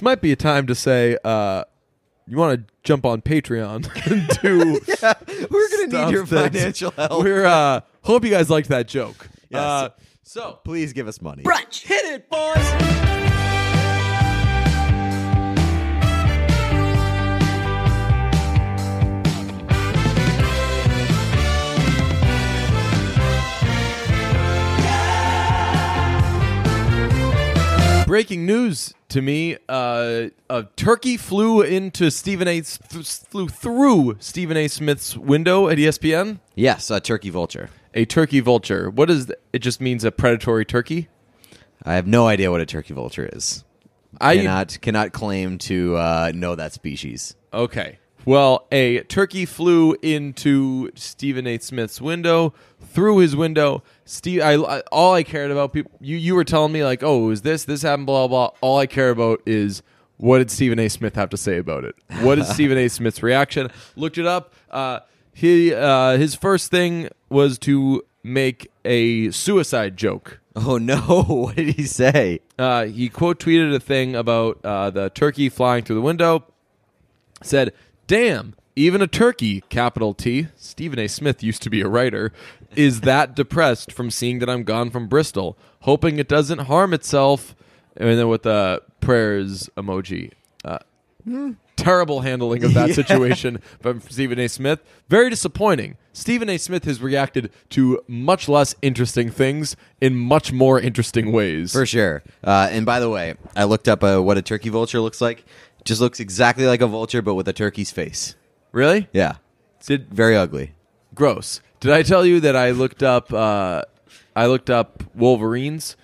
this might be a time to say, uh, you want to jump on Patreon and do yeah, we're gonna stuff need your that's- financial help. We're uh, hope you guys liked that joke. Yes. Uh, so Please give us money. Brunch. hit it, boys. Breaking news to me: uh, a turkey flew into Stephen A. th- flew through Stephen A. Smith's window at ESPN. Yes, a turkey vulture. A turkey vulture. What is th- it? Just means a predatory turkey. I have no idea what a turkey vulture is. I cannot cannot claim to uh, know that species. Okay. Well, a turkey flew into Stephen A. Smith's window, through his window. Steve, I, I all I cared about people. You you were telling me like, oh, is this this happened? Blah blah. All I care about is what did Stephen A. Smith have to say about it? What is Stephen A. Smith's reaction? Looked it up. Uh, he uh, his first thing was to make a suicide joke. Oh no! What did he say? Uh, he quote tweeted a thing about uh, the turkey flying through the window. Said, "Damn, even a turkey, capital T." Stephen A. Smith used to be a writer. Is that depressed from seeing that I'm gone from Bristol, hoping it doesn't harm itself, and then with the prayers emoji. Uh, Terrible handling of that situation from Stephen A. Smith. Very disappointing. Stephen A. Smith has reacted to much less interesting things in much more interesting ways. For sure. Uh, and by the way, I looked up uh, what a turkey vulture looks like. Just looks exactly like a vulture, but with a turkey's face. Really? Yeah, Did very ugly. gross. Did I tell you that I looked up uh, I looked up Wolverines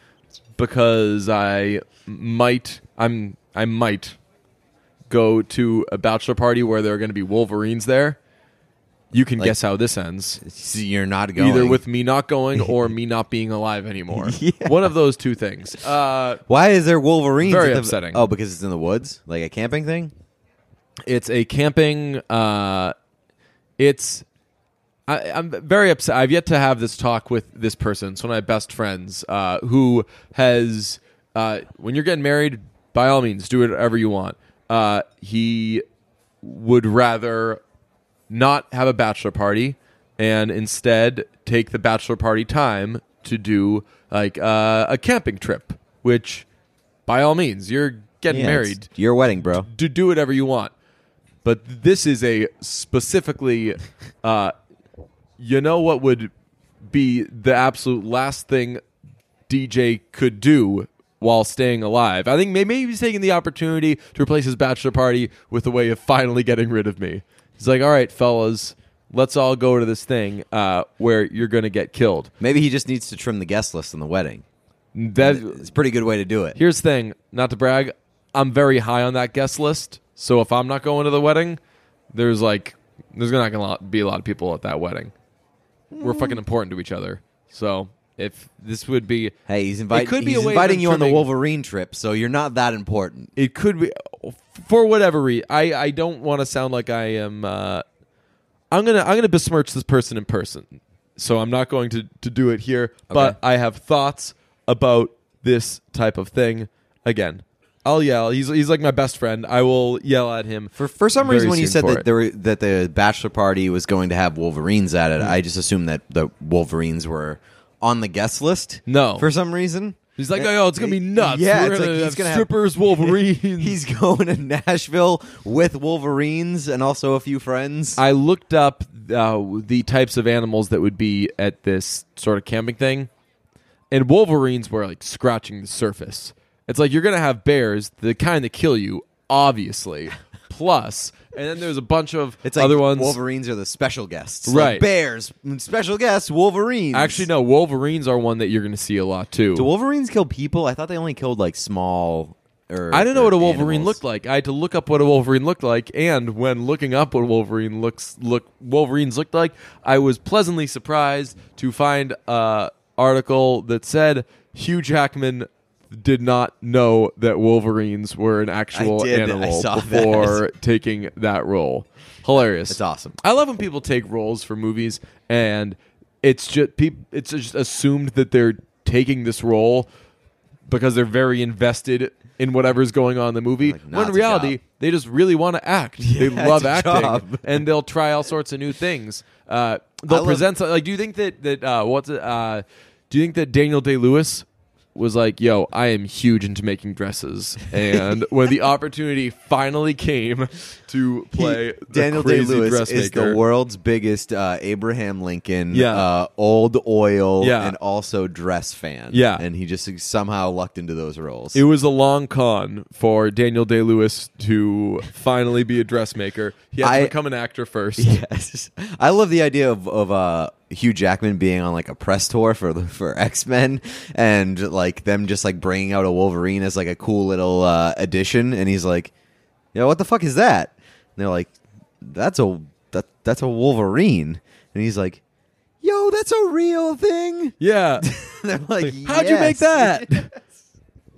because I might I'm I might go to a bachelor party where there are going to be Wolverines there. You can Like- guess how this ends. So you're not going Either with me not going or me not being alive anymore. One of those two things. Uh, Why is there Wolverines? Very at the- upsetting. Oh, because it's in the woods, like a camping thing. it's a camping. Uh, it's. I, I'm very upset. I've yet to have this talk with this person. It's one of my best friends uh, who has. Uh, when you're getting married, by all means, do whatever you want. Uh, he would rather not have a bachelor party and instead take the bachelor party time to do like uh, a camping trip, which by all means, you're getting Yeah, married it's your wedding, bro. to do whatever you want. But this is a specifically, uh, you know what would be the absolute last thing DJ could do while staying alive. I think maybe he's taking the opportunity to replace his bachelor party with a way of finally getting rid of me. He's like, all right, fellas, let's all go to this thing uh, where you're going to get killed. Maybe he just needs to trim the guest list on the wedding. That It's a pretty good way to do it. Here's the thing, not to brag, I'm very high on that guest list. So if I'm not going to the wedding, there's like there's not gonna be a lot of people at that wedding. We're fucking important to each other. So if this would be, Hey, he's, invite- could be he's a way of inviting you on the trimming- Wolverine trip, so you're not that important. it could be for whatever reason. I I don't want to sound like I am. Uh, I'm gonna I'm gonna besmirch this person in person. So I'm not going to to do it here. But I have thoughts about this type of thing. Again, I'll yell. He's he's like my best friend. I will yell at him For for some reason, when you said that it. there were, that the bachelor party was going to have Wolverines at Mm. it, I just assumed that the Wolverines were on the guest list. No. for some reason. He's like, oh, it's gonna be nuts. Yeah, gonna like he's have gonna have- strippers, Wolverines. He's going to Nashville with Wolverines and also a few friends. I looked up uh, the types of animals that would be at this sort of camping thing, and wolverines were like scratching the surface. It's like you're gonna have bears, the kind that kill you, obviously. Plus, and then there's a bunch of it's like other ones. Wolverines are the special guests, Right. Like bears, special guests, Wolverines. Actually, no, wolverines are one that you're gonna see a lot too. do Wolverines kill people? I thought they only killed like small. Or, I didn't know what a wolverine looked like. I had to look up what a wolverine looked like, and when looking up what wolverine looks look wolverines looked like, I was pleasantly surprised to find a article that said Hugh Jackman did not know that wolverines were an actual did. Animal before taking that role. Hilarious. It's awesome. I love when people take roles for movies and it's just peop- it's just assumed that they're taking this role because they're very invested in whatever's going on in the movie. Like, when in reality, they just really want to act. they love acting, job. and they'll try all sorts of new things. Uh, they'll love- present some- like. Do you think that that uh, what's it? Uh, do you think that Daniel Day Lewis? Was like, yo, I am huge into making dresses, and when the opportunity finally came to play the Daniel Day Lewis is the world's biggest uh, Abraham Lincoln, Yeah. uh, old oil, Yeah. and also dress fan. Yeah. and he just somehow lucked into those roles. It was a long con for Daniel Day Lewis to finally be a dressmaker. He had to I- become an actor first. yes, I love the idea of of uh, Hugh Jackman being on like a press tour for the for X Men, and like them just like bringing out a Wolverine as like a cool little uh, addition, and he's like, "Yeah, what the fuck is that?" And they're like, "That's a that that's a Wolverine," and he's like, "Yo, that's a real thing." Yeah. they're like, How'd you make that?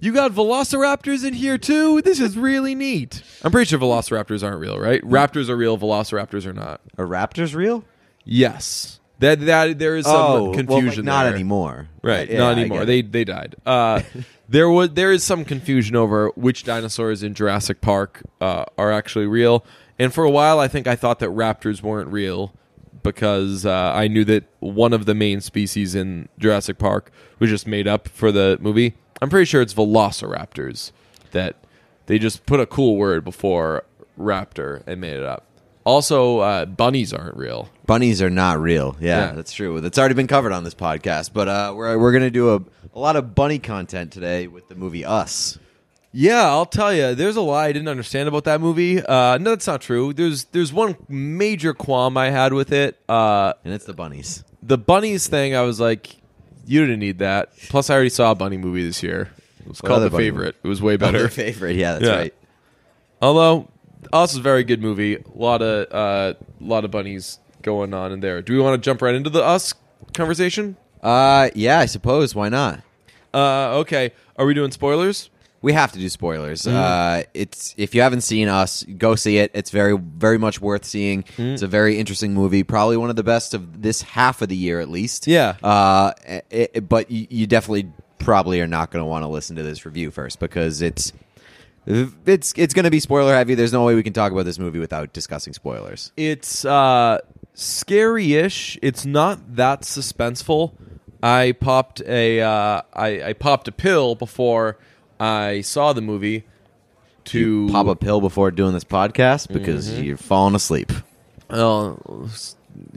You got velociraptors in here too? This is really neat. I'm pretty sure velociraptors aren't real, right? Raptors are real, velociraptors are not. a raptor's real? Yes. That that there is some oh, well, confusion like, not there. anymore. Right, Yeah, not anymore. They they died. Uh, there was there is some confusion over which dinosaurs in Jurassic Park uh, are actually real. And for a while, I think I thought that raptors weren't real because uh, I knew that one of the main species in Jurassic Park was just made up for the movie. I'm pretty sure it's velociraptors that they just put a cool word before raptor and made it up. Also, uh, bunnies aren't real. Bunnies are not real. Yeah, Yeah. that's true. That's already been covered on this podcast. But uh, we're we're gonna do a, a lot of bunny content today with the movie Us. Yeah, I'll tell you. There's a lot I didn't understand about that movie. Uh, no, that's not true. There's there's one major qualm I had with it. Uh, And it's the bunnies. the bunnies thing. I was like, you didn't need that. Plus, I already saw a bunny movie this year. It was called other The bunny Favorite. It was way Better better. favorite. Yeah, that's Yeah. right. Although, Us is a very good movie. A lot of uh, lot of bunnies going on in there. Do we want to jump right into the Us conversation? Uh, yeah, I suppose. Why not? Uh, okay. Are we doing spoilers? We have to do spoilers. Mm-hmm. Uh, it's if you haven't seen Us, go see it. It's very, very much worth seeing. Mm-hmm. It's a very interesting movie. Probably one of the best of this half of the year, at least. Yeah. Uh, it, it- but you, you definitely probably are not going to want to listen to this review first because it's it's it's going to be spoiler heavy. There's no way we can talk about this movie without discussing spoilers. It's uh, scary-ish. It's not that suspenseful. I popped a uh, I, I popped a pill before I saw the movie to You pop a pill before doing this podcast because Mm-hmm. you're falling asleep. Oh, s-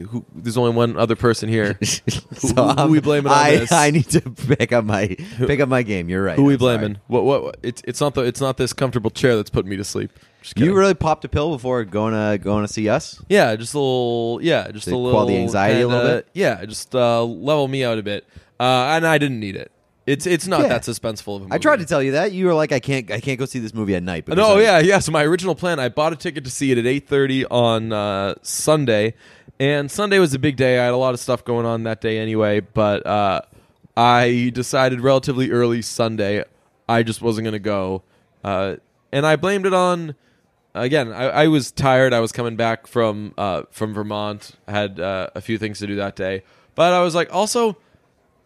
who, there's only one other person here. so who I'm- we blaming on I, this? I need to pick up my pick up my game. You're right. Who we I'm sorry. blaming? What, what? What? It's it's not the it's not this comfortable chair that's putting me to sleep. You really popped a pill before going to going to see us? Yeah, just a little. Yeah, just To a little. quell the anxiety a little bit? Yeah, just uh, level me out a bit. Uh, and I didn't need it. It's it's not Yeah. that suspenseful of a movie. I tried to tell you that. You were like, I can't I can't go see this movie at night. because No, I- yeah, yeah. So my original plan, I bought a ticket to see it at eight thirty on uh, Sunday, and Sunday was a big day. I had a lot of stuff going on that day anyway, but uh, I decided relatively early Sunday I just wasn't going to go, uh, and I blamed it on. Again, I, I was tired. I was coming back from uh, from Vermont. I had uh, a few things to do that day, but I was like, also,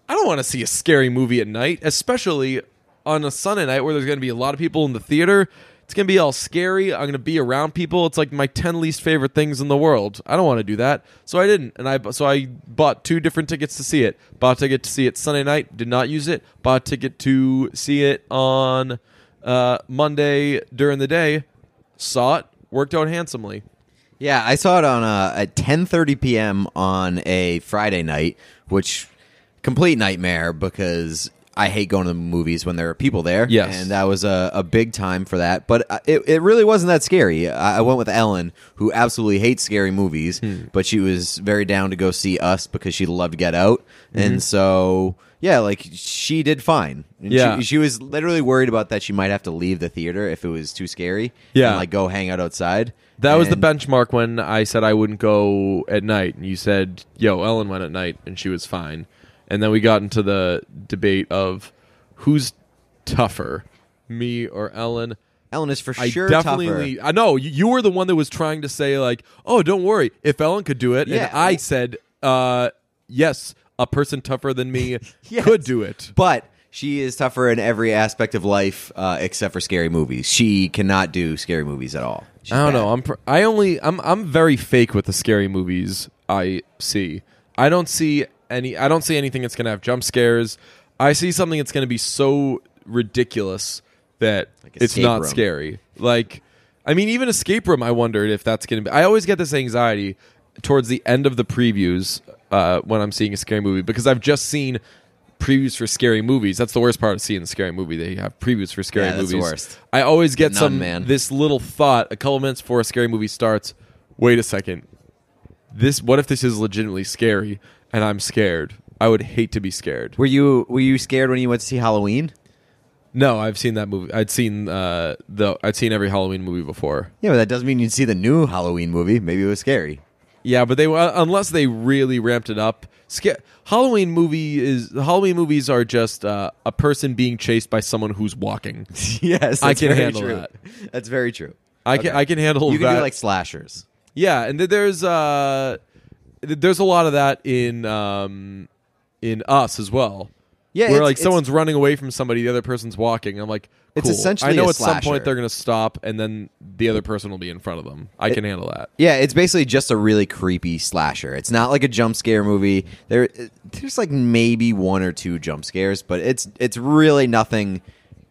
I don't want to see a scary movie at night, especially on a Sunday night where there's going to be a lot of people in the theater. It's going to be all scary. I'm going to be around people. It's like my 10 least favorite things in the world. I don't want to do that. So I didn't. And I so I bought two different tickets to see it. Bought a ticket to see it Sunday night, did not use it. Bought a ticket to see it on uh, Monday during the day. Saw it, worked out handsomely. Yeah, I saw it on uh, at 10:30 p.m. on a Friday night, which complete nightmare because I hate going to the movies when there are people there. Yes. and that was a, a big time for that. But uh, it it really wasn't that scary. I, I went with Ellen, who absolutely hates scary movies, but she was very down to go see us because she loved Get Out, and so. Yeah, like she did fine. And Yeah. she, she was literally worried about that she might have to leave the theater if it was too scary. Yeah. and like go hang out outside. That was the benchmark when I said I wouldn't go at night. And you said, yo, Ellen went at night and she was fine. And then we got into the debate of who's tougher, me or Ellen. Ellen is for I sure definitely, tougher. I know you, you were the one that was trying to say like, "Oh, don't worry, if Ellen could do it," Yeah. and I said, uh, "Yes, a person tougher than me Yes. could do it." But She is tougher in every aspect of life uh, except for scary movies. She cannot do scary movies at all. She's I don't bad. know. I'm pr- I only I'm I'm very fake with the scary movies I see. I don't see any I don't see anything that's going to have jump scares. I see something that's going to be so ridiculous that Like it's not Room. scary. Like I mean even escape room I wondered if that's going to be I always get this anxiety towards the end of the previews uh, when I'm seeing a scary movie because I've just seen previews for scary movies. That's the worst part of seeing a scary movie. They have previews for scary Yeah, that's the movies. worst. I always get Nun, some man. this little thought a couple minutes before a scary movie starts. Wait a second. This what if this is legitimately scary and I'm scared? I would hate to be scared. Were you were you scared when you went to see Halloween? No, I've seen that movie. I'd seen uh the I'd seen every Halloween movie before. Yeah, but that doesn't mean you'd see the new Halloween movie. Maybe it was scary. Yeah, but they uh, unless they really ramped it up. Sca- Halloween movie is Halloween movies are just uh, a person being chased by someone who's walking. yes, I can very handle true. that. That's very true. I can I can handle You can that. do like slashers. Yeah, and th- there's uh there's a lot of that in um in us as well. Yeah, where it's- like it's- someone's running away from somebody, the other person's walking. I'm like, It's cool. essentially I know at some point they're gonna stop, and then the other person will be in front of them. I can handle that. Yeah, it's basically just a really creepy slasher. It's not like a jump scare movie. There, there's like maybe one or two jump scares, but it's it's really nothing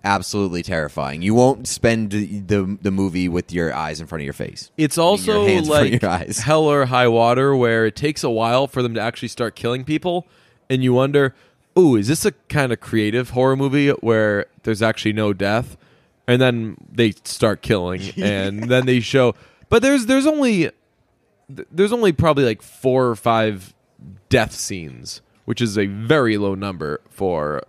absolutely terrifying. You won't spend the the, movie with your eyes in front of your face. It's I mean, also your hands in front of like hell or high water, where it takes a while for them to actually start killing people, and you wonder, "Ooh, is this a kind of creative horror movie where there's actually no death?" And then they start killing, and then they show. But there's there's only there's only probably like four or five death scenes, which is a very low number for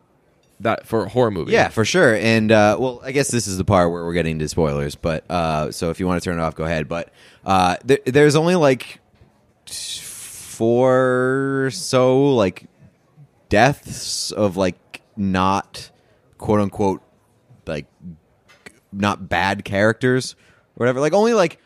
that for a horror movie. Yeah, for sure. And uh, well, I guess this is the part where we're getting to spoilers. But uh, so if you want to turn it off, go ahead. But uh, there, there's only like four or so like deaths of like not quote unquote like not bad characters or whatever. Like only like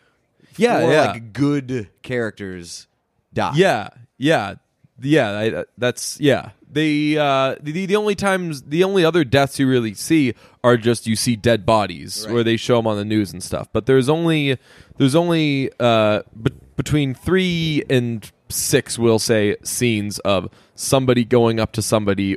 Yeah, four, yeah. like good characters die. Yeah, yeah, yeah. I, uh, that's yeah. The, uh, the the only times the only other deaths you really see are just you see dead bodies Right. where they show them on the news and stuff. But there's only there's only uh, be- between three and six, we'll say, scenes of somebody going up to somebody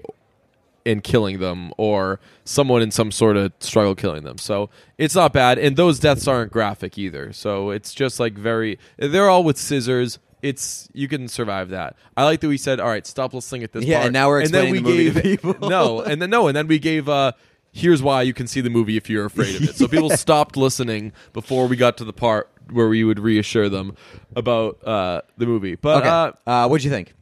and killing them or someone in some sort of struggle killing them. So it's not bad. And those deaths aren't graphic either. So it's just like very they're all with scissors. It's you can survive that. I like that we said, all right, stop listening at this Yeah, part. and now we're then explaining we the movie to gave, people. no, and then no, and then we gave uh here's why you can see the movie if you're afraid of it. So people stopped listening before we got to the part where we would reassure them about uh the movie. But Okay. uh Uh, what'd you think?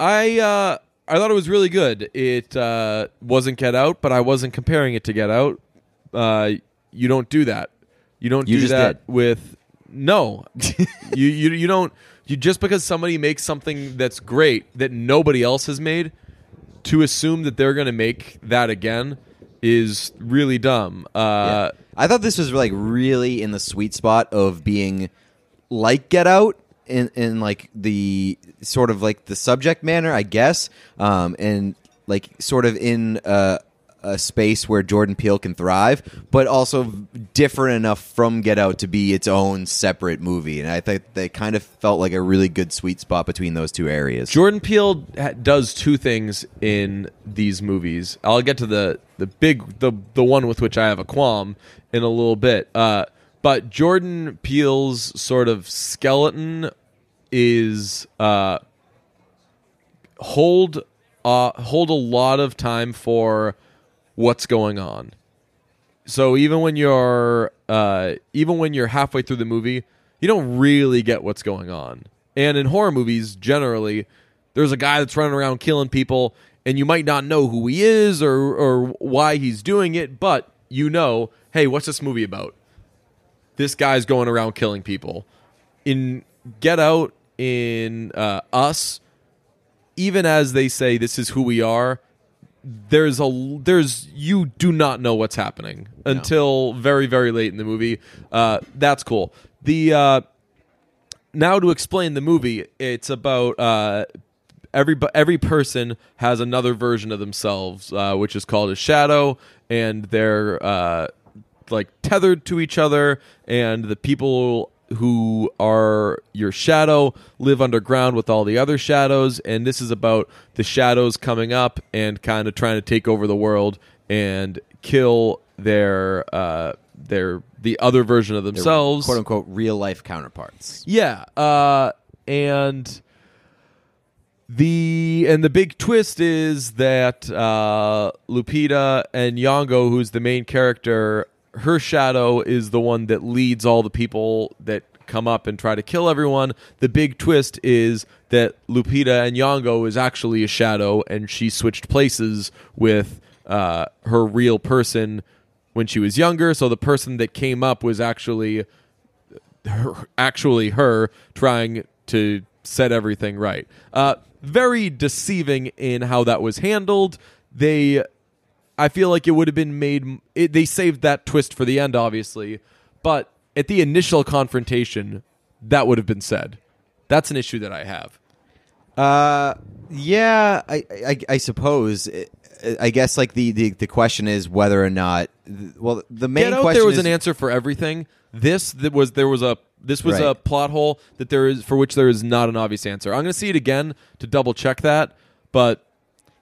I uh, I thought it was really good. It uh, wasn't Get Out, but I wasn't comparing it to Get Out. Uh, you don't do that. You don't You do that did. with no. you, you you don't you just because somebody makes something that's great that nobody else has made to assume that they're going to make that again is really dumb. Uh, I thought this was like really in the sweet spot of being like Get Out in in like the sort of like the subject manner, I guess, um, and like sort of in a, a space where Jordan Peele can thrive, but also different enough from Get Out to be its own separate movie. And I think they kind of felt like a really good sweet spot between those two areas. Jordan Peele ha- does two things in these movies. I'll get to the the big the the one with which I have a qualm in a little bit. Uh, but Jordan Peele's sort of skeleton is uh, hold uh, hold a lot of time for what's going on. So even when you're uh, even when you're halfway through the movie, you don't really get what's going on. And in horror movies, generally, there's a guy that's running around killing people, and you might not know who he is or or why he's doing it, but you know, hey, what's this movie about? This guy's going around killing people. In Get Out, in uh, Us, even as they say this is who we are, there's a there's you do not know what's happening until very very late in the movie. Uh, that's cool. The uh, now to explain the movie, it's about uh, every every person has another version of themselves, uh, which is called a shadow, and they're uh, like tethered to each other, and the people who are your shadow live underground with all the other shadows, and this is about the shadows coming up and kind of trying to take over the world and kill their uh, their the other version of themselves. quote unquote real life counterparts. Yeah, uh, and the and the big twist is that uh, Lupita Nyong'o, who's the main character, her shadow is the one that leads all the people that come up and try to kill everyone. The big twist is that Lupita Nyong'o is actually a shadow, and she switched places with uh, her real person when she was younger. So the person that came up was actually her, actually her trying to set everything right. Uh, very deceiving in how that was handled. They, I feel like it would have been made. It, they saved that twist for the end, obviously, but at the initial confrontation, that would have been said. That's an issue that I have. Uh, yeah, I, I, I suppose. I- I guess like the, the, the question is whether or not. Well, the main Get out question there was is an answer for everything. This that was there was a this was a plot hole that there is for which there is not an obvious answer. I'm going to see it again to double check that, but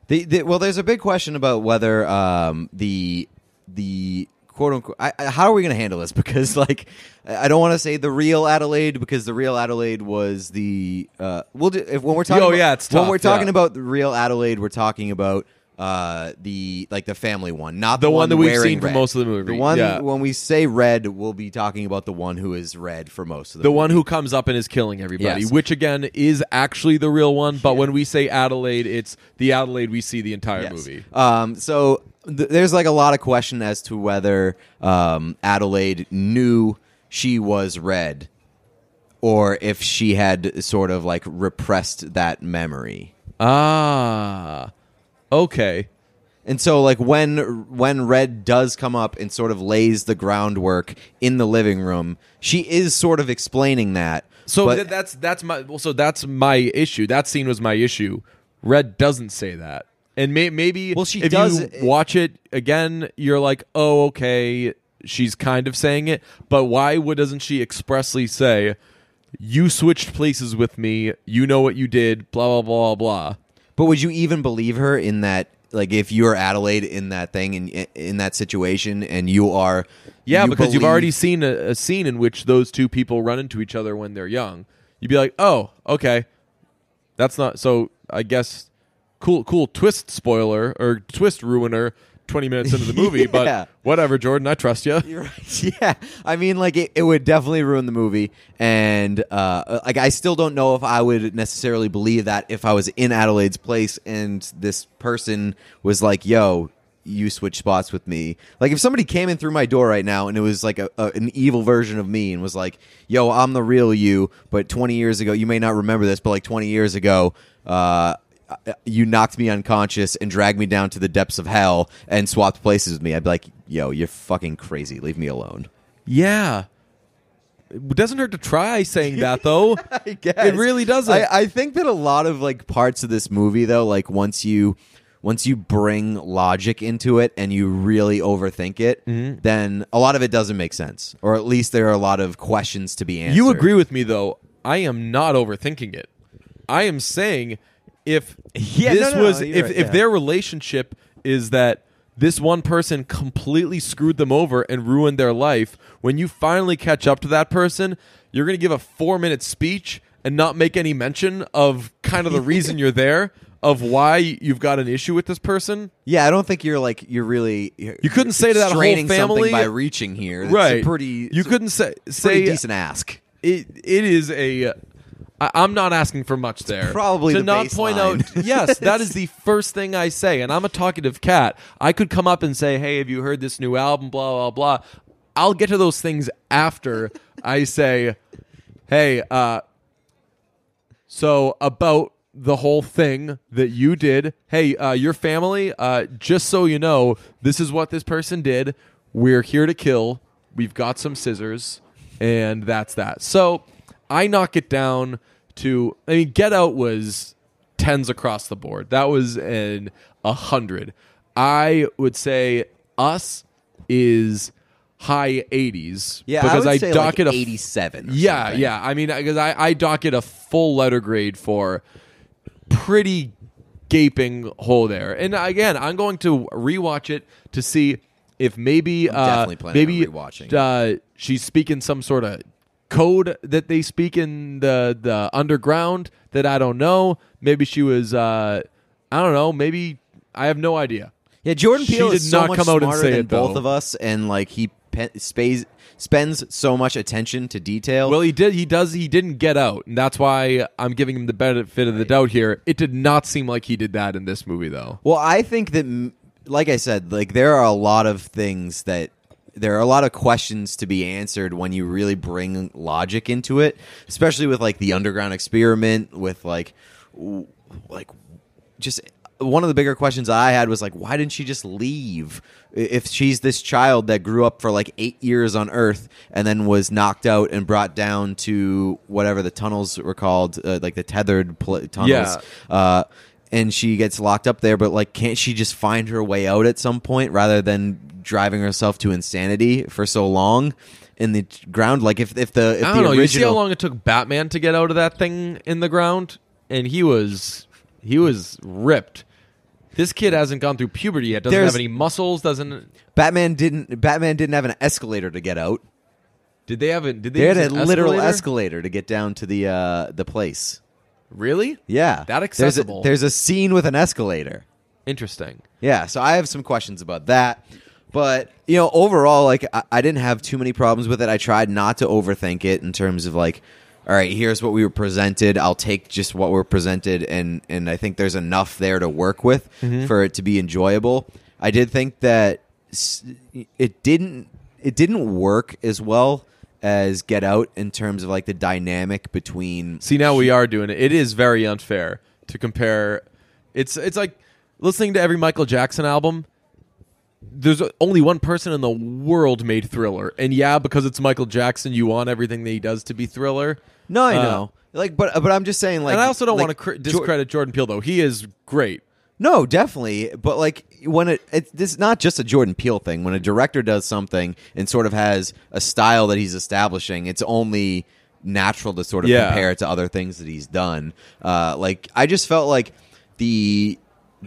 The, the, well, there's a big question about whether um, the the quote unquote. I, I, how are we going to handle this? Because like, I don't want to say the real Adelaide because the real Adelaide was the. Uh, we'll do, if when we're talking. Oh, about, yeah, it's tough, when we're talking yeah. about the real Adelaide, we're talking about uh the like the family one not the, The one that we've seen for most of the movie, the one yeah. when we say red we'll be talking about the one who is red for most of the the movie. one who comes up and is killing everybody, Yes. which again is actually the real one. But when we say Adelaide, it's the Adelaide we see the entire Yes. movie. Um, so th- there's like a lot of question as to whether um, Adelaide knew she was red, or if she had sort of like repressed that memory. Ah, okay. And so, like when when Red does come up and sort of lays the groundwork in the living room, she is sort of explaining that. So but- th- that's that's my well, so that's my issue. That scene was my issue. Red doesn't say that, and may, maybe Well, she if does- you watch it again, you're like, oh, okay, she's kind of saying it, but why would doesn't she expressly say, "You switched places with me. You know what you did." Blah blah blah blah. But would you even believe her in that? Like, if you're Adelaide in that thing in in that situation, and you are, Yeah, you because you've already seen a, a scene in which those two people run into each other when they're young. You'd be like, "Oh, okay, that's not." So I guess cool, cool twist spoiler or twist ruiner. Twenty minutes into the movie, Yeah. but whatever, Jordan. I trust you. You're right. Yeah, I mean, like it, it would definitely ruin the movie, and uh, like I still don't know if I would necessarily believe that if I was in Adelaide's place and this person was like, "Yo, you switch spots with me." Like if somebody came in through my door right now and it was like a, a, an evil version of me and was like, "Yo, I'm the real you," but 20 years ago, you may not remember this, but like 20 years ago, uh, you knocked me unconscious and dragged me down to the depths of hell and swapped places with me. I'd be like, "Yo, you're fucking crazy. Leave me alone." Yeah, it doesn't hurt to try saying that though. I guess It really doesn't. I, I think that a lot of like parts of this movie, though, like once you once you bring logic into it and you really overthink it, Mm-hmm. then a lot of it doesn't make sense, or at least there are a lot of questions to be answered. You agree with me though. I am not overthinking it. I am saying if Yeah, this no, no, was you're if right, if yeah. their relationship is that this one person completely screwed them over and ruined their life, when you finally catch up to that person, you're going to give a 4-minute speech and not make any mention of kind of the reason you're there of why you've got an issue with this person. Yeah, I don't think you're like you're really You couldn't say to that whole family- by reaching here. It's right. a pretty. You couldn't say pretty say decent ask. it it is a I, I'm not asking for much there. probably to the not point baseline. out. yes, that is the first thing I say, and I'm a talkative cat. I could come up and say, "Hey, have you heard this new album?" Blah blah blah. I'll get to those things after I say, "Hey, uh, so about the whole thing that you did. Hey, uh, your family. Uh, just so you know, this is what this person did. We're here to kill. We've got some scissors, and that's that. So I knock it down to. I mean, Get Out was tens across the board. That was an a hundred. I would say us is high eighties. Yeah, because I, would I say dock like it a f- 87. or yeah, something. yeah. I mean, because I, I dock it a full letter grade for pretty gaping hole there. And again, I'm going to rewatch it to see if maybe uh, definitely planning maybe on rewatching. uh, she's speaking some sort of code that they speak in the the underground that I don't know. Maybe she was uh, I don't know. Maybe I have no idea. Yeah, Jordan Peele did is so not much come out and smarter say than it, both though. of us, and like he pe- spays, spends so much attention to detail. Well, he did. He does. He didn't get out, and that's why I'm giving him the benefit of the doubt here. It did not seem like he did that in this movie, though. Well, I think that, m- like I said, like there are a lot of things that there are a lot of questions to be answered when you really bring logic into it, especially with like the underground experiment, with like, like, just one of the bigger questions I had was like, why didn't she just leave? If she's this child that grew up for like eight years on Earth and then was knocked out and brought down to whatever the tunnels were called, uh, like the tethered pl- tunnels Yeah. uh, and she gets locked up there. But like, can't she just find her way out at some point rather than driving herself to insanity for so long in the ground? Like, if if the if I don't know. You see how long it took Batman to get out of that thing in the ground, and he was he was ripped. This kid hasn't gone through puberty yet. Doesn't There's- have any muscles. Doesn't. Batman didn't Batman didn't have an escalator to get out. Did they have a? Did they, They had a an literal escalator? escalator to get down to the uh, the place. Really? Yeah, That There's a- accessible. There's a, scene with an escalator. Interesting. Yeah, so I have some questions about that. But, you know, overall, like, I, I didn't have too many problems with it. I tried not to overthink it in terms of, like, all right, here's what we were presented. I'll take just what we're presented, and, and I think there's enough there to work with mm-hmm. for it to be enjoyable. I did think that it didn't it didn't work as well as Get Out in terms of like the dynamic between See, now we are doing it. It is very unfair to compare. It's it's like listening to every Michael Jackson album. There's only one person in the world made Thriller, and yeah, because it's Michael Jackson, you want everything that he does to be Thriller. No, I Uh, know. Like, but but I'm just saying, like, and I also don't like, want to cr- discredit Jordan Peele, though. He is great. No, definitely. But like when it, it this is not just a Jordan Peele thing. When a director does something and sort of has a style that he's establishing, it's only natural to sort of Yeah. compare it to other things that he's done. Uh, like I just felt like the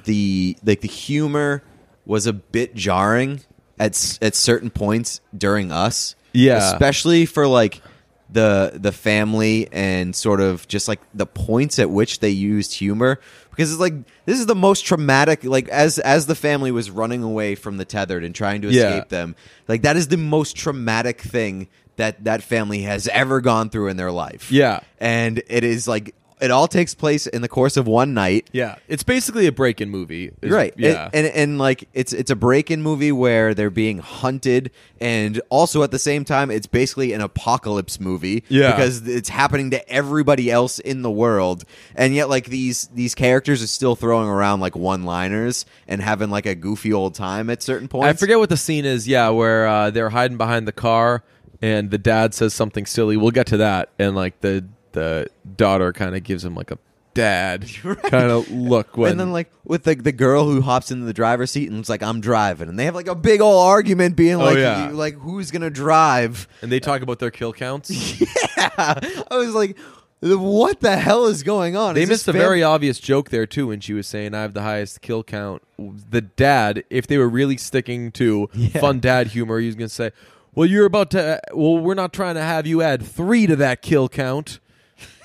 the like the humor was a bit jarring at s- at certain points during us. Yeah. especially for like the the family and sort of just like the points at which they used humor because it's like this is the most traumatic like as as the family was running away from the tethered and trying to Yeah. escape them like that is the most traumatic thing that that family has ever gone through in their life Yeah. and it is like it all takes place in the course of one night. Yeah, it's basically a break-in movie, is- right. Yeah, and, and and like it's it's a break-in movie where they're being hunted and also at the same time it's basically an apocalypse movie Yeah. because it's happening to everybody else in the world. And yet like these these characters are still throwing around like one-liners and having like a goofy old time at certain points. I forget what the scene is. Yeah, where uh, they're hiding behind the car, and the dad says something silly. We'll get to that, and like the the daughter kind of gives him like a dad kind of look when and then like with the the girl who hops into the driver's seat and it's like I'm driving and they have like a big old argument being oh, like Oh, yeah. like who's gonna drive and they talk about their kill counts. yeah I was like what the hell is going on They Is missed a fam- very obvious joke there too when she was saying I have the highest kill count. The dad, if they were really sticking to Yeah. fun dad humor, he was going to say, "Well, you're about to. Well, we're not trying to have you add three to that kill count.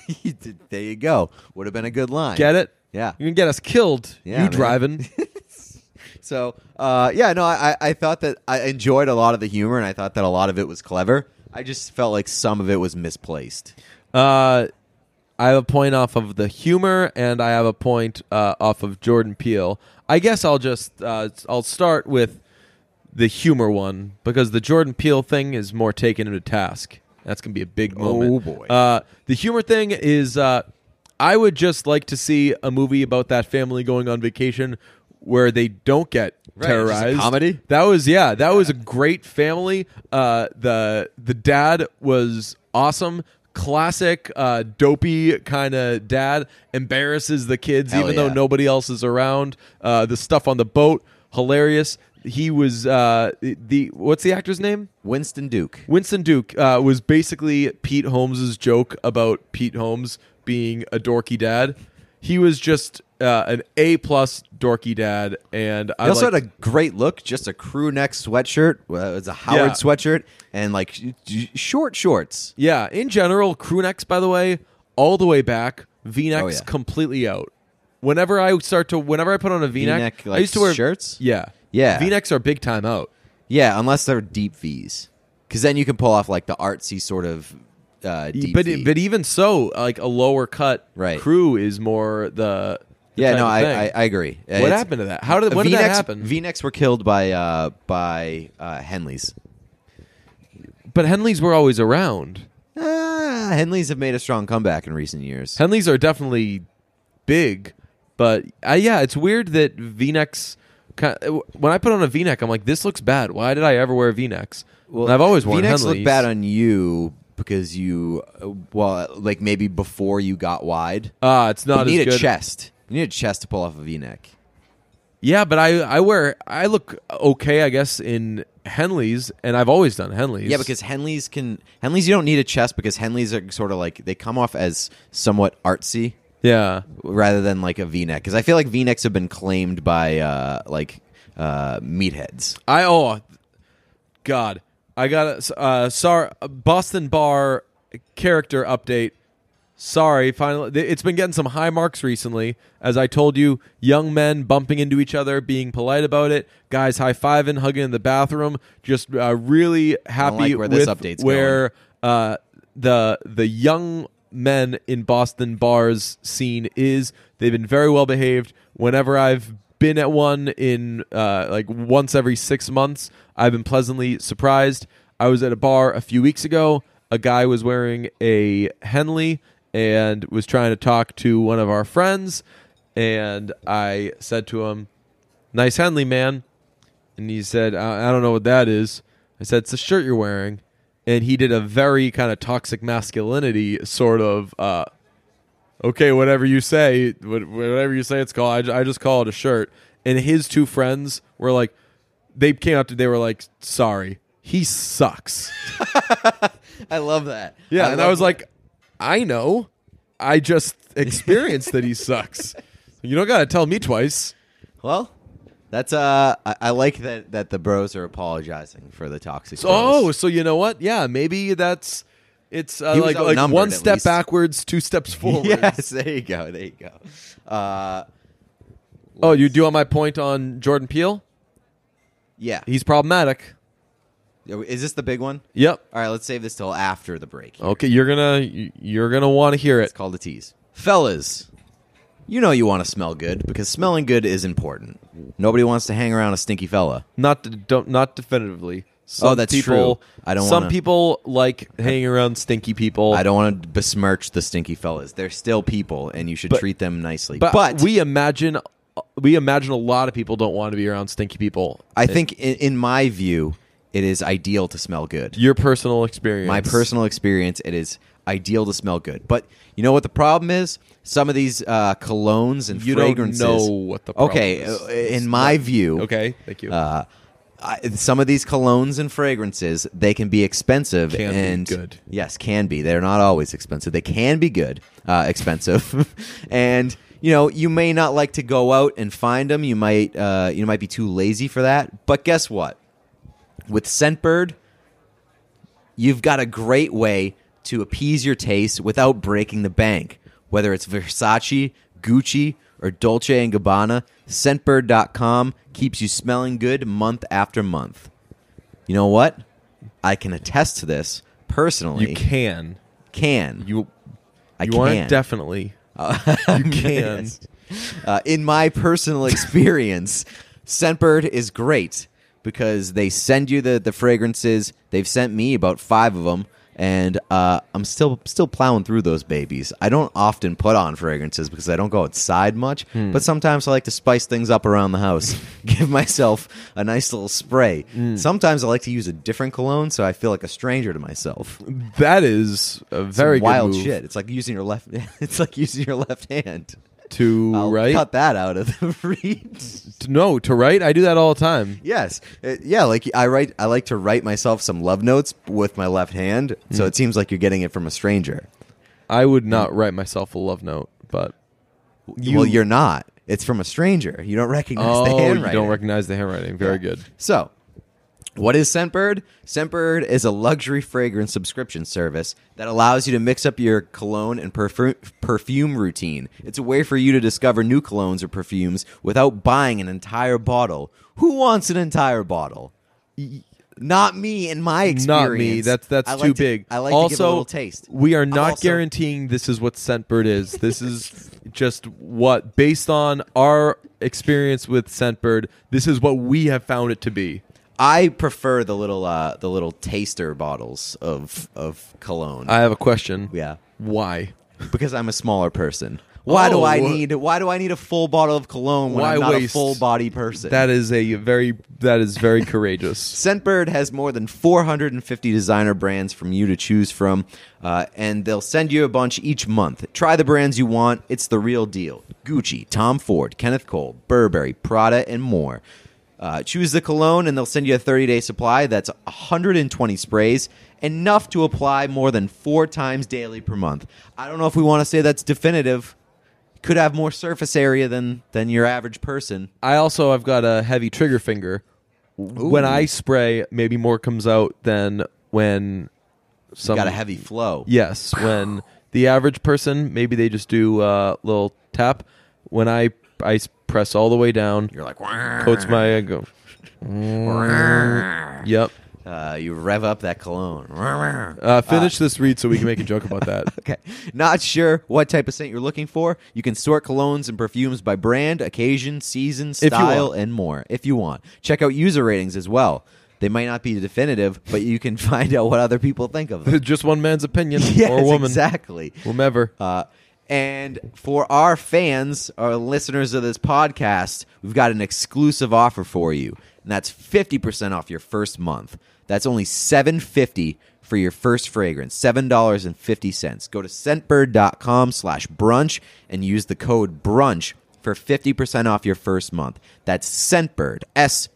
there you go. Would have been a good line. Get it? Yeah. You can get us killed. Yeah, you man. driving? So, uh, yeah, no, I, I thought that I enjoyed a lot of the humor, and I thought that a lot of it was clever. I just felt like some of it was misplaced. Uh, I have a point off of the humor, and I have a point uh, off of Jordan Peele. I guess I'll just uh, I'll start with the humor one because the Jordan Peele thing is more taken into task. That's gonna be a big moment. Oh, boy. Uh, the humor thing is, uh, I would just like to see a movie about that family going on vacation where they don't get Right, terrorized. comedy? That was yeah, that was a great family. Uh, the the dad was awesome. classic uh, dopey kind of dad embarrasses the kids Hell even yeah. though nobody else is around. Uh, the stuff on the boat, hilarious. He was uh, the what's the actor's name? Winston Duke. Winston Duke uh, was basically Pete Holmes's joke about Pete Holmes being a dorky dad. He was just uh, an A plus dorky dad, and I He also liked- had a great look, just a crew neck sweatshirt. Well, it's a Howard Yeah. sweatshirt and like sh- sh- short shorts. Yeah, in general, crew necks, by the way, all the way back, V necks Oh, yeah. completely out. Whenever I start to, whenever I put on a V neck, V-neck, I like, used to wear shirts? Yeah, Yeah. V necks are big time out. Yeah, unless they're deep V's, because then you can pull off like the artsy sort of uh, deep but V. but even so, like a lower cut Right. crew is more the. the yeah, type no, of I, thing. I I agree. What happened to that? How did when did that V-necks, happen? V-necks were killed by uh, by uh, Henleys. but Henleys were always around. Ah, Henleys have made a strong comeback in recent years. Henleys are definitely big, but uh, yeah, it's weird that V necks. When I put on a V neck, I'm like, this looks bad. Why did I ever wear V necks? Well, I've always worn V-necks Henleys. look bad on you because you, uh, well, like maybe before you got wide. Ah, it's not you need as a chest. You need a chest to pull off a V-neck. Yeah, but I I wear I look okay, I guess, in Henleys, and I've always done Henleys. Yeah, because Henleys can Henleys you don't need a chest because Henleys are sort of like they come off as somewhat artsy yeah, rather than like a V-neck because I feel like V-necks have been claimed by uh, like uh, meatheads. I oh, God, I got a uh, sorry Boston Bar character update. Sorry, finally, it's been getting some high marks recently. As I told you, young men bumping into each other, being polite about it, guys high fiving, hugging in the bathroom. Just uh, really happy like where this with update's where uh, the the young men in Boston bars scene is. They've been very well behaved. Whenever I've been at one in uh, like once every six months, I've been pleasantly surprised. I was at a bar a few weeks ago. A guy was wearing a Henley and was trying to talk to one of our friends. And I said to him, Nice Henley, man. And he said, I, I don't know what that is. I said, It's a shirt you're wearing. And he did a very kind of toxic masculinity sort of, uh, okay, whatever you say, whatever you say it's called, I, I just call it a shirt. And his two friends were like, they came up to, they were like, sorry, he sucks. I love that. Yeah. and I was like, I know. I just experienced that he sucks. You don't got to tell me twice. well, that's uh, I, I like that that the bros are apologizing for the toxic. So, oh, so you know what? Yeah, maybe that's it's uh, like like one step least. backwards, two steps forward. yes, there you go, there you go. Uh, Oh, you do want my point on Jordan Peele? yeah. He's problematic. Is this the big one? Yep. All right, let's save this till after the break. Okay, you're gonna you're gonna want to hear it. It's it. called a tease. Fellas, you know you want to smell good because smelling good is important. Nobody wants to hang around a stinky fella. Not don't not definitively. Some Oh, that's people, true. I don't Some wanna- people like hanging around stinky people. I don't want to besmirch the stinky fellas. They're still people, and you should But- treat them nicely. but, But, we imagine we imagine a lot of people don't want to be around stinky people. I think, in, in my view, it is ideal to smell good. your personal experience. My personal experience, it is ideal to smell good. But you know what the problem is? Some of these uh, colognes and You don't fragrances. know what the problem okay, is. uh, in my view, Okay, thank you. uh, I, some of these colognes and fragrances they can be expensive Can be and good. Yes, can be. They're not always expensive. They can be good, uh, expensive, and you know you may not like to go out and find them. You might uh, you might be too lazy for that. But guess what? With Scentbird, you've got a great way to appease your taste without breaking the bank. Whether it's Versace, Gucci, or Dolce & Gabbana, Scentbird.com keeps you smelling good month after month. You know what? I can attest to this personally. you can. Can. You I you can. aren't definitely. you can. Uh, in my personal experience, Scentbird is great because they send you the, the fragrances. They've sent me about five of them, and uh, I'm still still plowing through those babies. I don't often put on fragrances because I don't go outside much, Hmm. but sometimes I like to spice things up around the house, give myself a nice little spray. Hmm. Sometimes I like to use a different cologne, so I feel like a stranger to myself. That is a very wild move shit. It's like using your left. It's like using your left hand. To I'll write. cut that out of the read. No, to write. I do that all the time. Yes, Uh, yeah. Like I write, I like to write myself some love notes with my left hand, so it seems like you're getting it from a stranger. I would not write myself a love note, but well, you're not. It's from a stranger. You don't recognize oh, the you handwriting. don't recognize the handwriting. Very good. So, what is Scentbird? Scentbird is a luxury fragrance subscription service that allows you to mix up your cologne and perfu- perfume routine. It's a way for you to discover new colognes or perfumes without buying an entire bottle. Who wants an entire bottle? Y- Not me in my experience. Not me. That's that's I like too to- big. I like to give a little taste. We are not also- guaranteeing this is what Scentbird is. This is just what, based on our experience with Scentbird, this is what we have found it to be. I prefer the little uh, the little taster bottles of of cologne. I have a question. yeah. Why? because I'm a smaller person. Why do I Oh. need why do I need a full bottle of cologne when Why I'm not waste? a full body person? That is a very that is very courageous. Scentbird has more than 450 designer brands from you to choose from, uh, and they'll send you a bunch each month. Try the brands you want; it's the real deal. Gucci, Tom Ford, Kenneth Cole, Burberry, Prada, and more. Uh, choose the cologne, and they'll send you a 30-day supply. That's 120 sprays, enough to apply more than four times daily per month. I don't know if we want to say that's definitive. Could have more surface area than than your average person. I also have got a heavy trigger finger. When I spray, maybe more comes out than when some Got a heavy flow. Yes, when the average person maybe they just do a little tap. When I I s- press all the way down, You're like, coats my I go. Yep. Uh, you rev up that cologne. Uh, finish this read so we can make a joke about that. Okay. Not sure what type of scent you're looking for? You can sort colognes and perfumes by brand, occasion, season, you style, want. and more if you want. Check out user ratings as well. They might not be definitive, but you can find out what other people think of them. just one man's opinion yes, or woman, exactly. whomever. Uh, and for our fans, our listeners of this podcast, we've got an exclusive offer for you, and that's fifty percent off your first month. That's only seven fifty for your first fragrance, seven dollars and fifty cents. Go to scentbird.com slash brunch and use the code brunch for fifty percent off your first month. That's Scentbird, S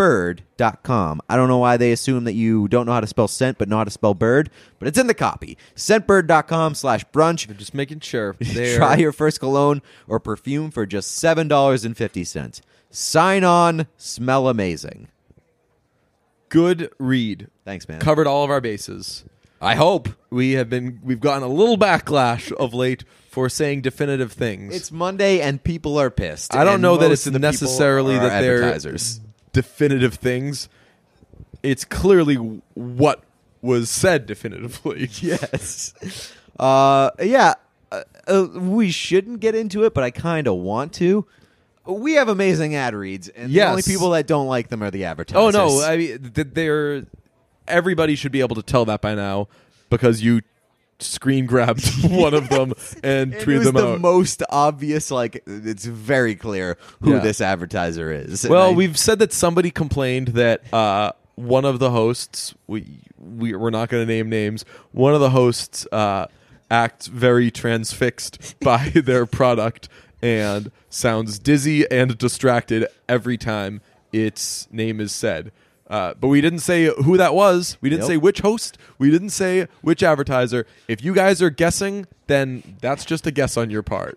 C E N T bird.com. I don't know why they assume that you don't know how to spell scent but know how to spell bird, but it's in the copy. Scentbird.com slash brunch. Just making sure. There. Try your first cologne or perfume for just $7.50. Sign on, smell amazing. Good read. Thanks, man. Covered all of our bases. I hope. We have been we've gotten a little backlash of late for saying definitive things. It's Monday and people are pissed. I don't know that it's of the people necessarily that they're advertisers. Definitive things. It's clearly what was said definitively. yes. Uh, yeah. Uh, uh, we shouldn't get into it, but I kind of want to. We have amazing ad reads, and Yes. the only people that don't like them are the advertisers. Oh no! I mean, th- they're everybody should be able to tell that by now because you screen grabbed one of them and it tweeted was them the out. most obvious. Like it's very clear who Yeah. this advertiser is. And well, I- we've said that somebody complained that uh, one of the hosts we, we we're not going to name names. One of the hosts uh, acts very transfixed by their product and sounds dizzy and distracted every time its name is said. Uh, but we didn't say who that was. We didn't Nope. say which host. We didn't say which advertiser. If you guys are guessing, then that's just a guess on your part.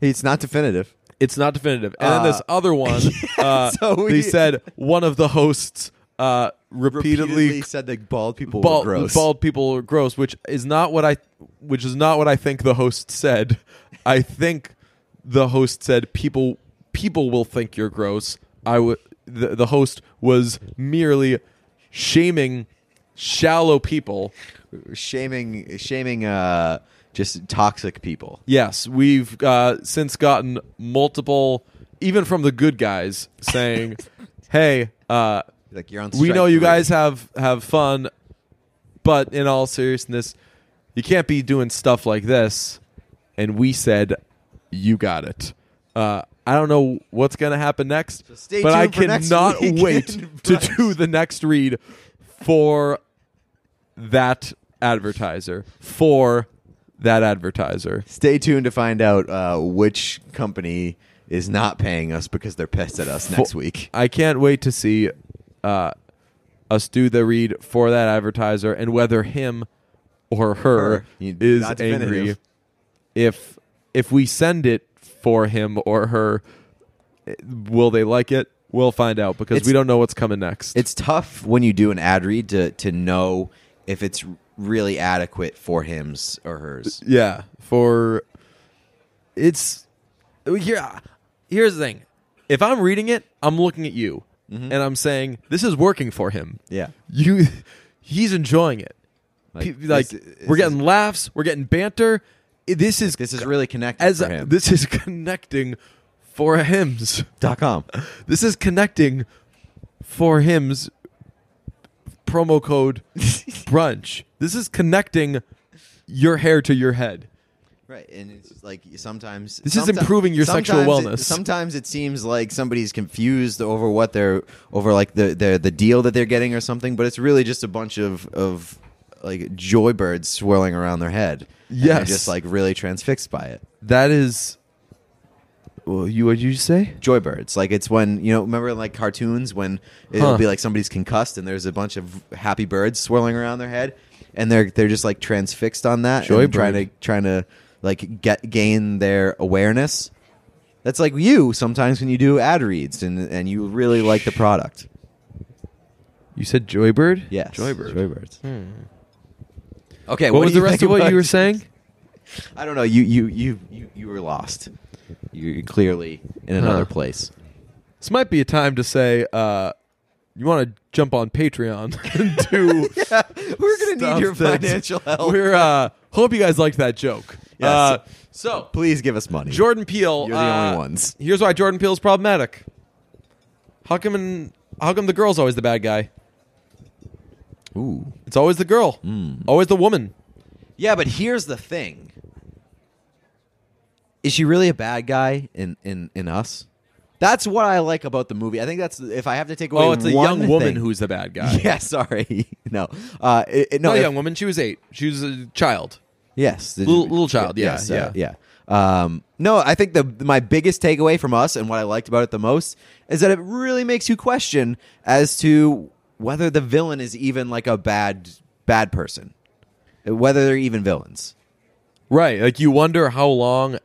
it's not definitive. It's not definitive. And then this Uh, other one, uh, so we- they said one of the hosts uh, repeatedly, Repeatedly said that bald people bald, were gross. bald people are gross, which is not what I, which is not what I think the host said. I think the host said people people will think you're gross. I would the, the host was merely shaming shallow people. shaming, shaming, uh, just toxic people. Yes, we've uh, since gotten multiple, even from the good guys, saying, "Hey, uh, Like you're on. we know you guys have have fun, but in all seriousness, you can't be doing stuff like this. And we said, you got it. Uh, I don't know what's gonna happen next, So but I cannot wait to do the next read for that advertiser. For that advertiser. Stay tuned to find out uh, which company is not paying us because they're pissed at us next week. I can't wait to see uh, us do the read for that advertiser and whether him or her Her. Is angry. If if we send it for him or her, will they like it? We'll find out because It's- we don't know what's coming next. It's tough when you do an ad read to to know if it's really adequate for him's or hers. yeah, for it's here. Here's the thing: if I'm reading it, I'm looking at you Mm-hmm. and I'm saying this is working for him. Yeah. you he's enjoying it Like, Pe- like, this- this we're getting is- laughs we're getting banter this is This is really connected as for him. this is connecting for Hims dot com. this is connecting for Hims promo code brunch this is connecting your hair to your head Right, and it's like sometimes This is improving your sexual sometimes wellness. It, sometimes it seems like somebody's confused over what they're over, like the the the deal that they're getting or something, but it's really just a bunch of of like joy birds swirling around their head. and Yes. just like really transfixed by it. that is well you what did you say Joy birds, like it's when you know, remember in like cartoons when it'll Huh. be like somebody's concussed and there's a bunch of happy birds swirling around their head, and they're they're just like transfixed on that, Joy and trying to trying to like get gain their awareness. That's like you sometimes when you do ad reads and and you really like the product. you said joybird Yes, joybird Joybirds. Hmm. Okay, what, what, was the rest of what you were saying I don't know. You you you you, you were lost. You're clearly in another Huh. place. This might be a time to say, uh, you want to jump on Patreon and do. We're gonna need your financial help. We're uh, hope you guys liked that joke. Yes. Uh, so Please give us money. Jordan Peele. You're the uh, only ones. Here's why Jordan Peele's problematic. How come? In, how come the girl's always the bad guy? Ooh. It's always the girl. Mm. Always the woman. Yeah, but here's the thing. Is she really a bad guy in in in us? That's what I like about the movie. I think that's if I have to take away Oh, it's a one young woman thing- who's the bad guy. Yeah, sorry. No. Uh it, it- no, Not a if- young woman. She was eight. She was a child. Yes, the- Little- little child, yeah, yes, uh, yeah. yeah. Um, no, I think the my biggest takeaway from us and what I liked about it the most is that it really makes you question as to whether the villain is even like a bad bad person, whether they're even villains. Right. Like you wonder how long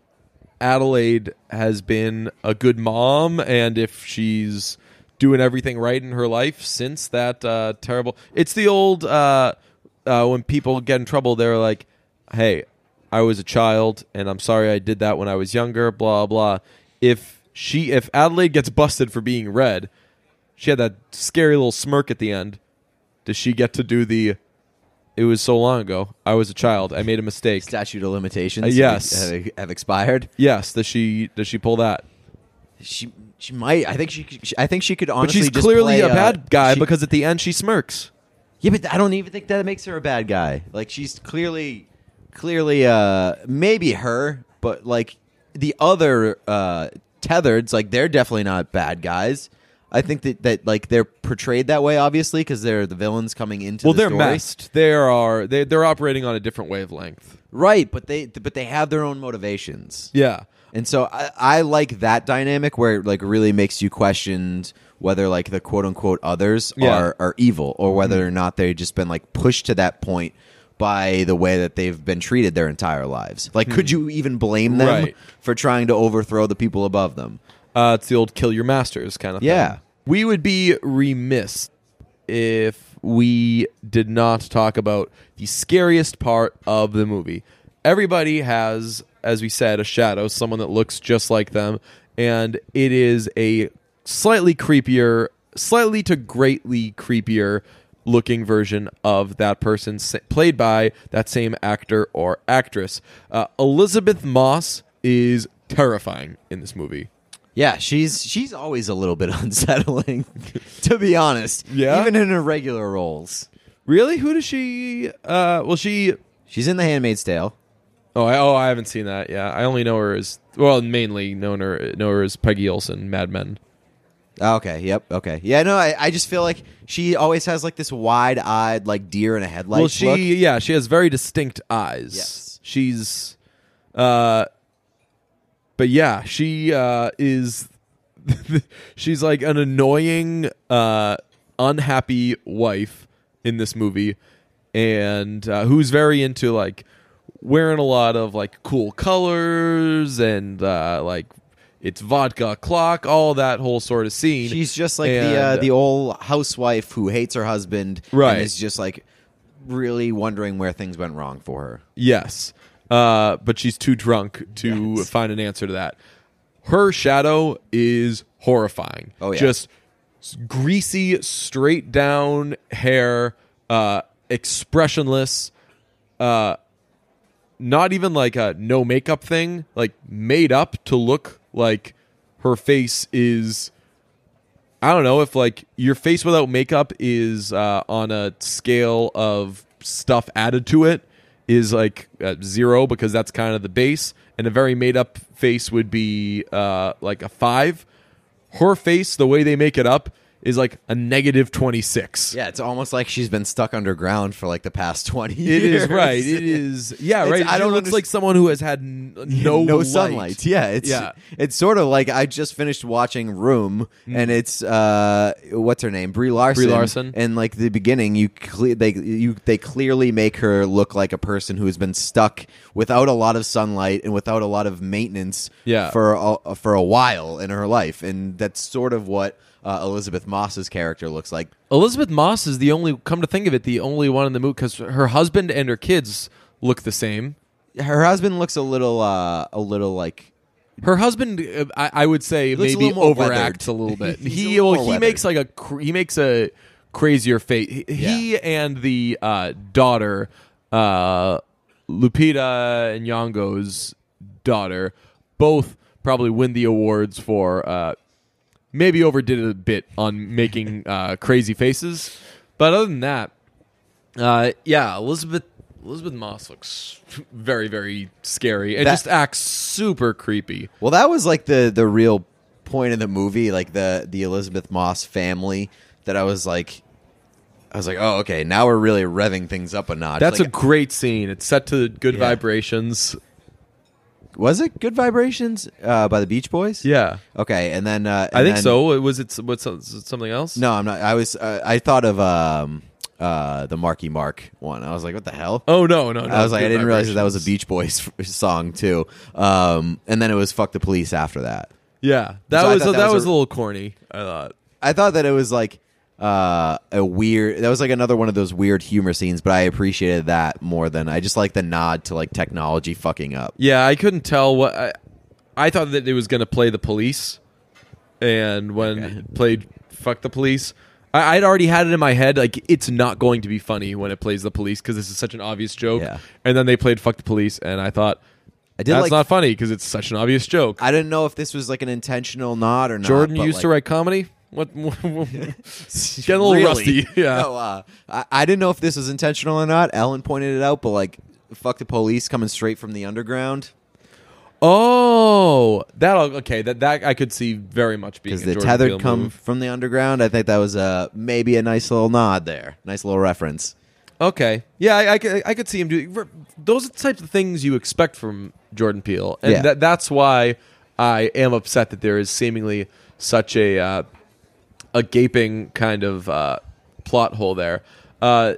Adelaide has been a good mom and if she's doing everything right in her life since that uh, terrible. It's the old uh, uh, when people get in trouble, they're like, "Hey, I was a child and I'm sorry I did that when I was younger." Blah blah. If she, if Adelaide gets busted for being red, she had that scary little smirk at the end. Does she get to do the? It was so long ago. I was a child. I made a mistake. Statute of limitations, Uh, yes. have, have expired. Yes, does she does she pull that? She she might. I think she. she I think she could honestly. But she's clearly a bad guy she- because at the end she smirks. Yeah, but I don't even think that makes her a bad guy. Like she's clearly, clearly, uh, maybe her, but like the other uh, tethers, like they're definitely not bad guys. I think that that like they're portrayed that way, obviously, because they're the villains coming into. Well, the they're story. messed. They are they they're operating on a different wavelength. right? But they but they have their own motivations. Yeah. And so I, I like that dynamic where it like really makes you question whether like the quote unquote others Yeah. are are evil or whether mm-hmm. or not they've just been like pushed to that point by the way that they've been treated their entire lives. Like could hmm. you even blame them Right. for trying to overthrow the people above them? Uh, it's the old kill your masters kind of thing. Yeah. thing. We would be remiss if we did not talk about the scariest part of the movie. Everybody has, as we said, a shadow, someone that looks just like them, and it is a slightly creepier, slightly to greatly creepier looking version of that person played by that same actor or actress. Uh, Elisabeth Moss is terrifying in this movie. Yeah, she's she's always a little bit unsettling, to be honest. Yeah? even in her regular roles. Really? Who does she? Uh, well, she. She's in The Handmaid's Tale. Oh, I, oh, I haven't seen that. Yeah, I only know her as well. Mainly know her know her as Peggy Olson, Mad Men. Oh, Okay. Yep. Okay. Yeah. No. I, I just feel like she always has like this wide-eyed, like deer in a headlight. well, she look. yeah, she has very distinct eyes. Yes. she's, uh, but yeah, she uh is, she's like an annoying, uh, unhappy wife in this movie, and uh, who's very into like wearing a lot of like cool colors and uh like. It's vodka clock, all that whole sort of scene. She's just like the uh, the old housewife who hates her husband, Right. And is just like really wondering where things went wrong for her. Yes. Uh, but she's too drunk to Yes. find an answer to that. Her shadow is horrifying. Oh, yeah. Just greasy, straight down hair, uh, expressionless, uh, not even like a no makeup thing, like made up to look like her face is I don't know if like your face without makeup is uh, on a scale of stuff added to it is like zero because that's kind of the base, and a very made up face would be uh, like a five. Her face, the way they make it up, is like a negative twenty six. Yeah, it's almost like she's been stuck underground for like the past twenty It years. is right. It is yeah right. I I don't underst- like someone who has had n- no no light. sunlight. Yeah, it's Yeah. it's sort of like I just finished watching Room, and it's uh, what's her name, Brie Larson. Mm. Brie Larson. And like the beginning, you cle- they you they clearly make her look like a person who has been stuck without a lot of sunlight and without a lot of maintenance. Yeah. for a, for a while in her life, and that's sort of what. Uh, Elisabeth Moss's character looks like. Elisabeth Moss is the only. Come to think of it, the only one in the movie because her husband and her kids look the same. Her husband looks a little, uh, a little like Her husband, uh, I, I would say, looks maybe overacts a little bit. He little well, he makes like a cr- he makes a crazier face. He, he and the uh, daughter, uh, Lupita Nyong'o's daughter, both probably win the awards for uh, maybe overdid it a bit on making uh, crazy faces, but other than that, uh, yeah, Elisabeth Elisabeth Moss looks very very scary and That- just acts super creepy. Well, that was like the the real point of the movie, like the the Elisabeth Moss family. That I was like, I was like, oh, okay, now we're really revving things up a notch. That's Like, a great scene. It's set to good Yeah. vibrations. Was it Good Vibrations uh, by the Beach Boys? Yeah, Okay, and then uh, I think then- so. It was it what's something else? No, I'm not. I was. Uh, I thought of um uh the Marky Mark one. I was like, what the hell? Oh no, no, no. I was like, I didn't realize that, that was a Beach Boys song too. Um, and then it was "Fuck the Police" after that. Yeah, that So was that, that was was, a- a little corny. I thought. I thought that it was like uh, a weird. That was like another one of those weird humor scenes, but I appreciated that more than I just like the nod to like technology fucking up. Yeah, I couldn't tell what I, I thought that it was going to play the police, and when Okay. it played "fuck the police," I, I'd already had it in my head like it's not going to be funny when it plays the police because this is such an obvious joke. Yeah. And then they played "fuck the police," and I thought I did that's like. not funny because it's such an obvious joke. I didn't know if this was like an intentional nod or not. Jordan used like, to write comedy. What? Getting a little Really? rusty. Yeah. No, uh, I, I didn't know if this was intentional or not. Ellen pointed it out, but like, fuck the police coming straight from the underground Oh, that okay. That that I could see very much being because the Jordan tethered Peele come move. from the underground. I think that was uh, maybe a nice little nod there, nice little reference. Okay, yeah, I, I, could- I could see him do those are the types of things you expect from Jordan Peele, and Yeah. that that's why I am upset that there is seemingly such a uh, a gaping kind of uh, plot hole there. Uh,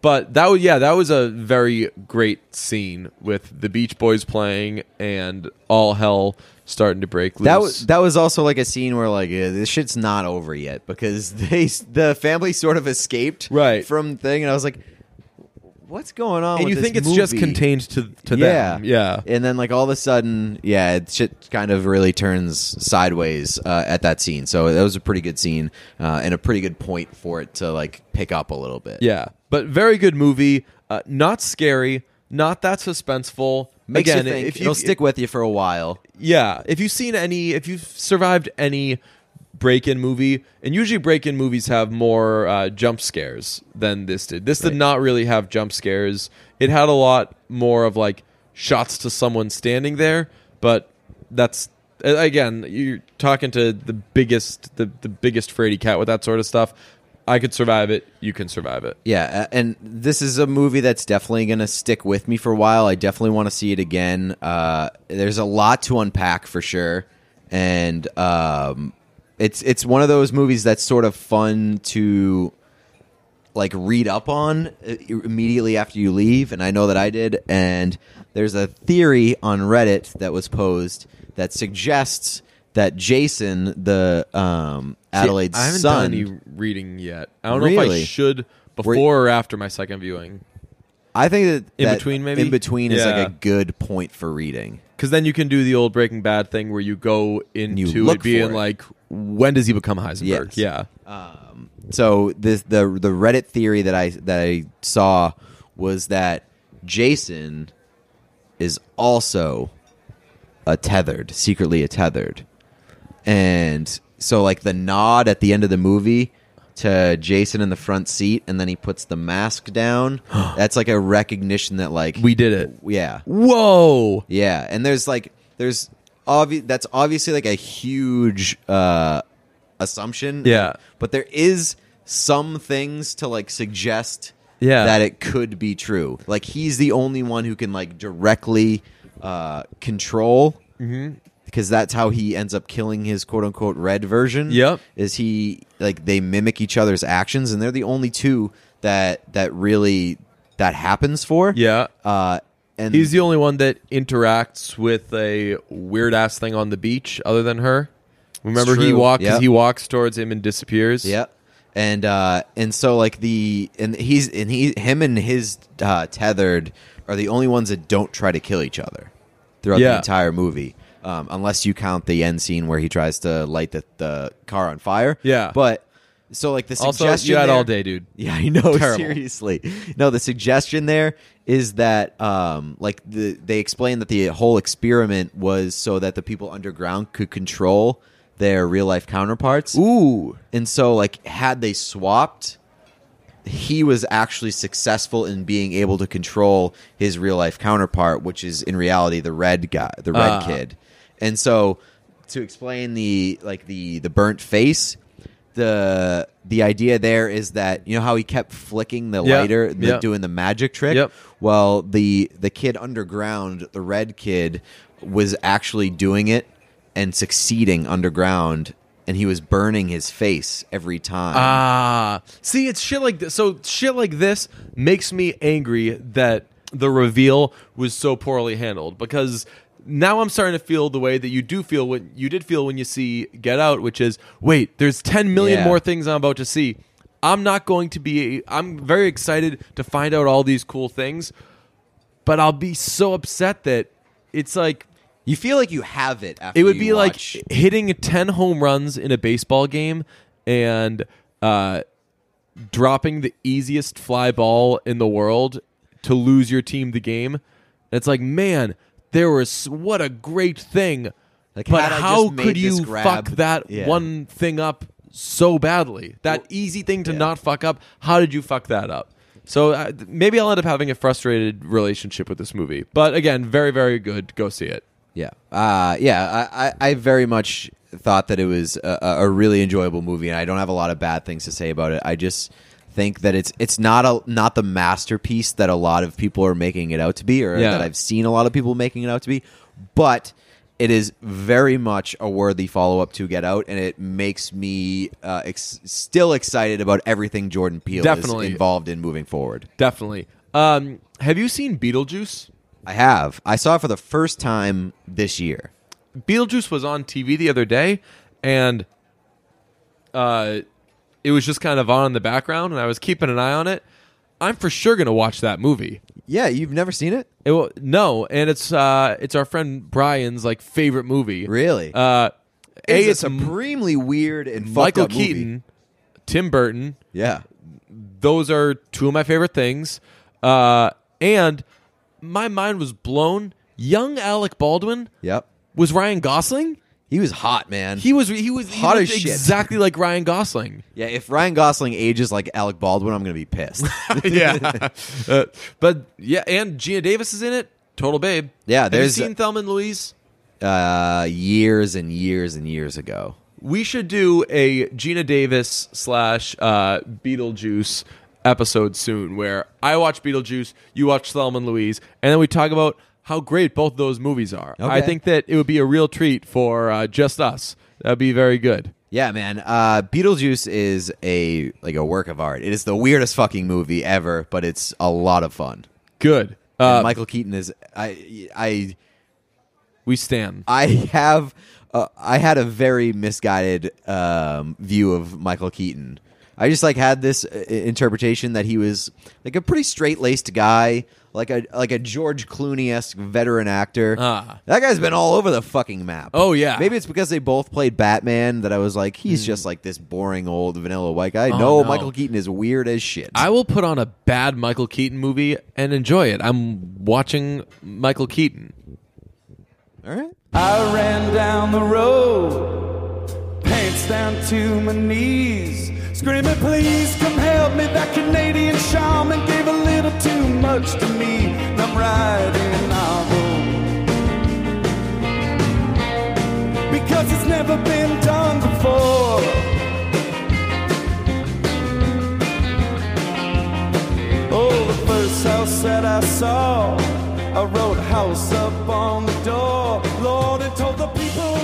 but that was yeah, that was a very great scene with the Beach Boys playing and all hell starting to break loose. That was that was also like a scene where like uh, this shit's not over yet because they the family sort of escaped Right. from thing, and I was like, what's going on? and you think it's just contained to to yeah, them, yeah. And then like all of a sudden, yeah, it shit kind of really turns sideways uh, at that scene. So that was a pretty good scene uh, and a pretty good point for it to like pick up a little bit. Yeah, but very good movie. Uh, not scary, not that suspenseful, Makes again, you think. if you it'll stick with you for a while. yeah, if you've seen any, if you've survived any break-in movie, and usually break-in movies have more uh, jump scares than this did. This did Right. not really have jump scares. It had a lot more of like shots to someone standing there, but that's again, you're talking to the biggest, the the biggest fraidy cat with that sort of stuff. I could survive it. You can survive it. Yeah, and this is a movie that's definitely going to stick with me for a while. I definitely want to see it again. Uh, there's a lot to unpack for sure, and um, it's it's one of those movies that's sort of fun to like read up on uh, immediately after you leave and I know that I did and there's a theory on Reddit that was posed that suggests that Jason the um Adelaide's See, I haven't son done any reading yet. I don't know if I should before or after my second viewing. I think that In that between, maybe? in between is like a good point for reading. Because then you can do the old Breaking Bad thing where you go into look it being it. like, when does he become Heisenberg? Yes. Yeah. Um, so this the the Reddit theory that I that I saw was that Jason is also a tethered, secretly a tethered, and so like the nod at the end of the movie to Jason in the front seat, and then he puts the mask down. that's like a recognition that like We did it. yeah Whoa. yeah, and there's like there's obvi- that's obviously like a huge uh assumption. Yeah. But there is some things to like suggest Yeah. that it could be true. Like he's the only one who can like directly uh control Mm-hmm. because that's how he ends up killing his quote unquote red version. Yep. Is he like they mimic each other's actions and they're the only two that that really that happens for. Yeah. Uh and He's the only one that interacts with a weird ass thing on the beach other than her. Remember he true. walks Yep. he walks towards him and disappears. Yeah. And uh and so like the and he's and he him and his uh tethered are the only ones that don't try to kill each other throughout the Yeah. entire movie. Um unless you count the end scene where he tries to light the, the car on fire. Yeah. But so like the Also, suggestion you had there- all day, dude. yeah, I know. Terrible. Seriously, no. The suggestion there is that, um, like the they explained that the whole experiment was so that the people underground could control their real life counterparts. Ooh. And so, like, had they swapped, he was actually successful in being able to control his real life counterpart, which is in reality the red guy, the red Ah. kid. And so, to explain the like the the burnt face, the the idea there is that you know how he kept flicking the Yeah, lighter, the, yeah. doing the magic trick. Yep. Well, the the kid underground, the red kid, was actually doing it and succeeding underground, and he was burning his face every time. Ah, see, it's shit like this. So shit like this makes me angry that the reveal was so poorly handled because now I'm starting to feel the way that you do feel when you did feel when you see Get Out, which is wait, there's 10 million Yeah. more things I'm about to see. I'm not going to be. I'm very excited to find out all these cool things, but I'll be so upset that it's like you feel like you have it. After it would you be watch- like hitting 10 home runs in a baseball game and uh, dropping the easiest fly ball in the world to lose your team the game. It's like, man, there was what a great thing. Like, but how could you fuck that Yeah. one thing up so badly? That easy thing to yeah. not fuck up. How did you fuck that up? So uh, maybe I'll end up having a frustrated relationship with this movie. But again, very, very good. Go see it. Yeah, uh, yeah. I, I, I very much thought that it was a, a really enjoyable movie, and I don't have a lot of bad things to say about it. I just think that it's it's not a not the masterpiece that a lot of people are making it out to be, or Yeah. that I've seen a lot of people making it out to be. But it is very much a worthy follow up to Get Out, and it makes me uh, ex- still excited about everything Jordan Peele Definitely. is involved in moving forward. Definitely. Um, have you seen Beetlejuice? I have. I saw it for the first time this year. Beetlejuice was on TV the other day, and uh, it was just kind of on in the background, and I was keeping an eye on it. I'm for sure gonna watch that movie. Yeah, you've never seen it? It will, no, and it's uh, it's our friend Brian's like favorite movie. Really? Uh, a it's, supremely weird and fucked Michael up movie. Keaton, Tim Burton. Yeah. Those are two of my favorite things. Uh, and my mind was blown young Alec Baldwin Yep. was Ryan Gosling. He was hot, man. He was he was he Hot looked as shit. exactly like Ryan Gosling. yeah, if Ryan Gosling ages like Alec Baldwin, I'm gonna be pissed. yeah, Uh, but yeah, and Geena Davis is in it. Total babe. Yeah, Have you seen Thelma and Louise? uh, years and years and years ago. We should do a Geena Davis slash uh, Beetlejuice episode soon, where I watch Beetlejuice, you watch Thelma and Louise, and then we talk about how great both those movies are. I think that it would be a real treat for uh, just us. That'd be very good. Yeah, man. Uh, Beetlejuice is a like a work of art. It is the weirdest fucking movie ever, but it's a lot of fun. Good. Uh, Michael Keaton is I I we stand. I have uh, I had a very misguided um, view of Michael Keaton. I just like had this uh, interpretation that he was like a pretty straight laced guy, like a like a George Clooney esque veteran actor. Ah. That guy's been all over the fucking map. Oh, yeah. maybe it's because they both played Batman that I was like, he's just like this boring old vanilla white guy. Oh, no, no. Michael Keaton is weird as shit. I will put on a bad Michael Keaton movie and enjoy it. I'm watching Michael Keaton. all right. I ran down the road, pants down to my knees, screaming, Please come help me. That Canadian shaman gave a little too much to me. And I'm riding home because it's never been done before. Oh, the first house that I saw, I wrote house up on the door. Lord, and told the people